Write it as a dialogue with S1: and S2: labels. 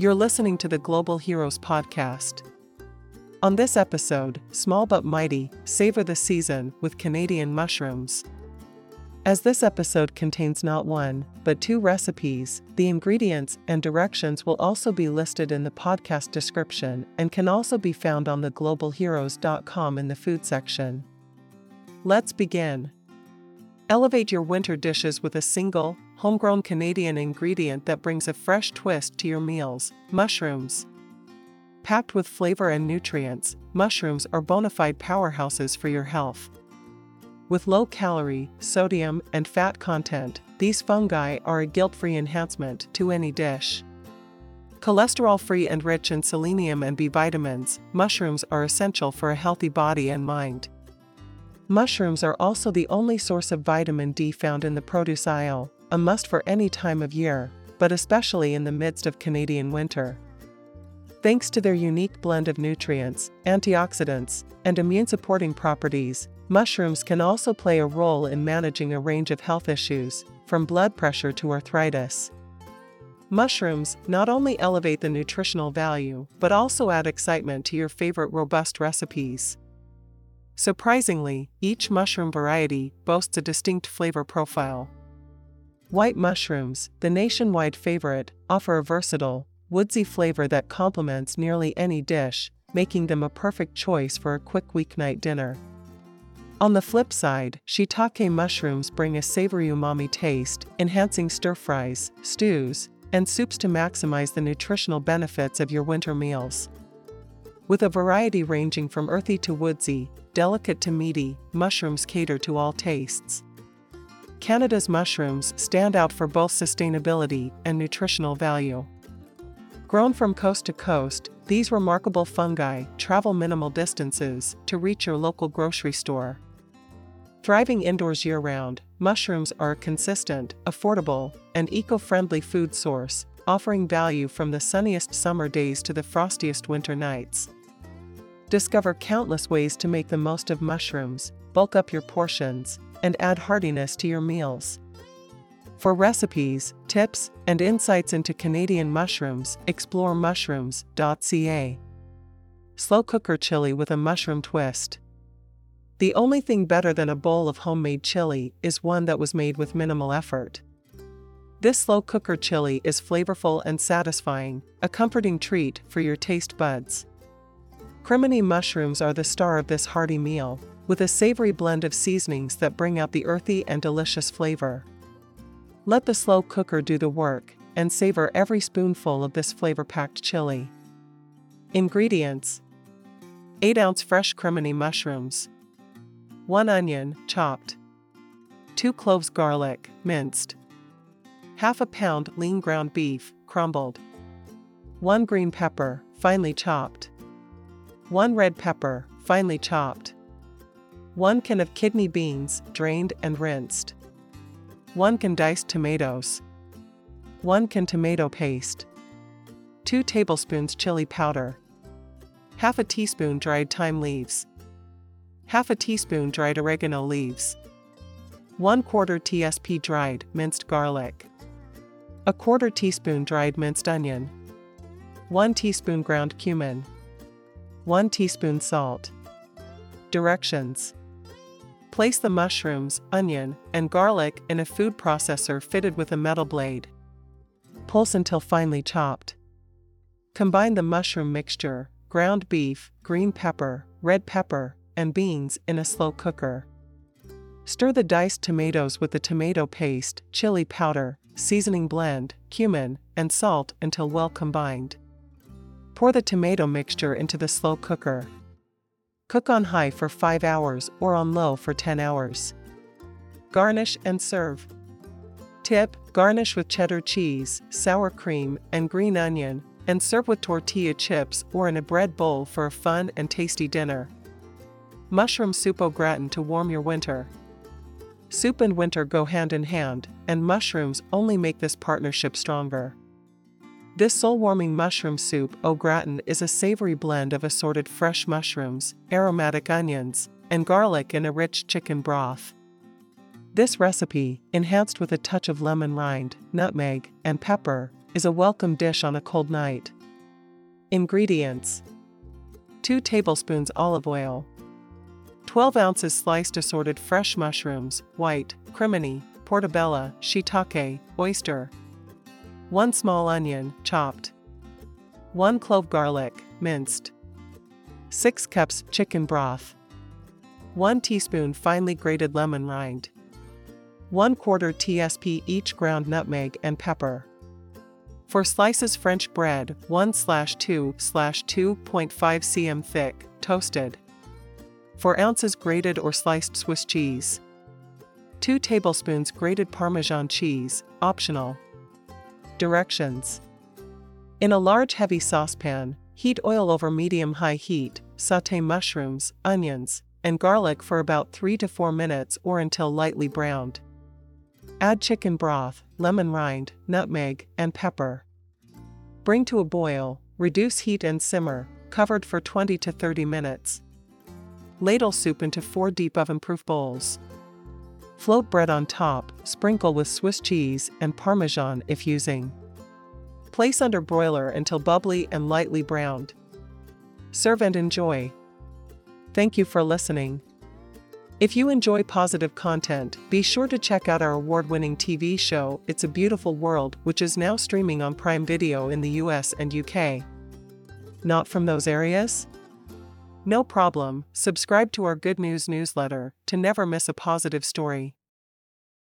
S1: You're listening to the Global Heroes Podcast. On this episode, Small But Mighty, Savor the Season with Canadian Mushrooms. As this episode contains not one, but two recipes, the ingredients and directions will also be listed in the podcast description and can also be found on theglobalheroes.com in the food section. Let's begin. Elevate your winter dishes with a single, homegrown Canadian ingredient that brings a fresh twist to your meals mushrooms. Packed with flavor and nutrients, mushrooms are bona fide powerhouses for your health. With low calorie, sodium, and fat content, these fungi are a guilt free enhancement to any dish. Cholesterol free and rich in selenium and B vitamins, mushrooms are essential for a healthy body and mind. Mushrooms are also the only source of vitamin D found in the produce aisle, a must for any time of year, but especially in the midst of Canadian winter. Thanks to their unique blend of nutrients, antioxidants, and immune supporting properties, mushrooms can also play a role in managing a range of health issues, from blood pressure to arthritis. Mushrooms not only elevate the nutritional value, but also add excitement to your favorite robust recipes. Surprisingly, each mushroom variety boasts a distinct flavor profile. White mushrooms, the nationwide favorite, offer a versatile, woodsy flavor that complements nearly any dish, making them a perfect choice for a quick weeknight dinner. On the flip side, shiitake mushrooms bring a savory umami taste, enhancing stir fries, stews, and soups to maximize the nutritional benefits of your winter meals. With a variety ranging from earthy to woodsy, delicate to meaty, mushrooms cater to all tastes. Canada's mushrooms stand out for both sustainability and nutritional value. Grown from coast to coast, these remarkable fungi travel minimal distances to reach your local grocery store. Thriving indoors year round, mushrooms are a consistent, affordable, and eco friendly food source, offering value from the sunniest summer days to the frostiest winter nights. Discover countless ways to make the most of mushrooms, bulk up your portions, and add heartiness to your meals. For recipes, tips, and insights into Canadian mushrooms, explore mushrooms.ca. Slow cooker chili with a mushroom twist. The only thing better than a bowl of homemade chili is one that was made with minimal effort. This slow cooker chili is flavorful and satisfying, a comforting treat for your taste buds. Crimini mushrooms are the star of this hearty meal, with a savory blend of seasonings that bring out the earthy and delicious flavor. Let the slow cooker do the work, and savor every spoonful of this flavor packed chili. Ingredients 8 ounce fresh crimini mushrooms, 1 onion, chopped. 2 cloves garlic, minced. Half a pound lean ground beef, crumbled. 1 green pepper, finely chopped. 1 red pepper, finely chopped. 1 can of kidney beans, drained and rinsed. 1 can diced tomatoes. 1 can tomato paste. 2 tablespoons chili powder. 1 half a teaspoon dried thyme leaves 1 half a teaspoon dried oregano leaves, 1 quarter TSP dried minced garlic, a quarter teaspoon dried minced onion, 1 teaspoon ground cumin, 1 teaspoon salt. Directions Place the mushrooms, onion, and garlic in a food processor fitted with a metal blade. Pulse until finely chopped. Combine the mushroom mixture, ground beef, green pepper, red pepper, and beans in a slow cooker. Stir the diced tomatoes with the tomato paste, chili powder, seasoning blend, cumin, and salt until well combined. Pour the tomato mixture into the slow cooker. Cook on high for 5 hours or on low for 10 hours. Garnish and serve. Tip Garnish with cheddar cheese, sour cream, and green onion, and serve with tortilla chips or in a bread bowl for a fun and tasty dinner. Mushroom soup au gratin to warm your winter. Soup and winter go hand in hand, and mushrooms only make this partnership stronger. This soul warming mushroom soup au gratin is a savory blend of assorted fresh mushrooms, aromatic onions, and garlic in a rich chicken broth. This recipe, enhanced with a touch of lemon rind, nutmeg, and pepper, is a welcome dish on a cold night. Ingredients 2 tablespoons olive oil, 12 ounces sliced assorted fresh mushrooms, white, crimini, portobello, shiitake, oyster, 1 small onion, chopped, 1 clove garlic, minced, 6 cups chicken broth, 1 teaspoon finely grated lemon rind, 1 quarter tsp each ground nutmeg and pepper. Four slices French bread, 1 slash 2 slash 2.5 cm thick, toasted. 4 ounces grated or sliced Swiss cheese. 2 tablespoons grated Parmesan cheese, optional. Directions In a large heavy saucepan, heat oil over medium high heat, saute mushrooms, onions, and garlic for about 3 to 4 minutes or until lightly browned. Add chicken broth, lemon rind, nutmeg, and pepper. Bring to a boil, reduce heat and simmer, covered for 20 to 30 minutes. Ladle soup into 4 deep oven-proof bowls. Float bread on top, sprinkle with Swiss cheese and Parmesan if using. Place under broiler until bubbly and lightly browned. Serve and enjoy. Thank you for listening. If you enjoy positive content, be sure to check out our award winning TV show, It's a Beautiful World, which is now streaming on Prime Video in the US and UK. Not from those areas? No problem, subscribe to our Good News newsletter to never miss a positive story.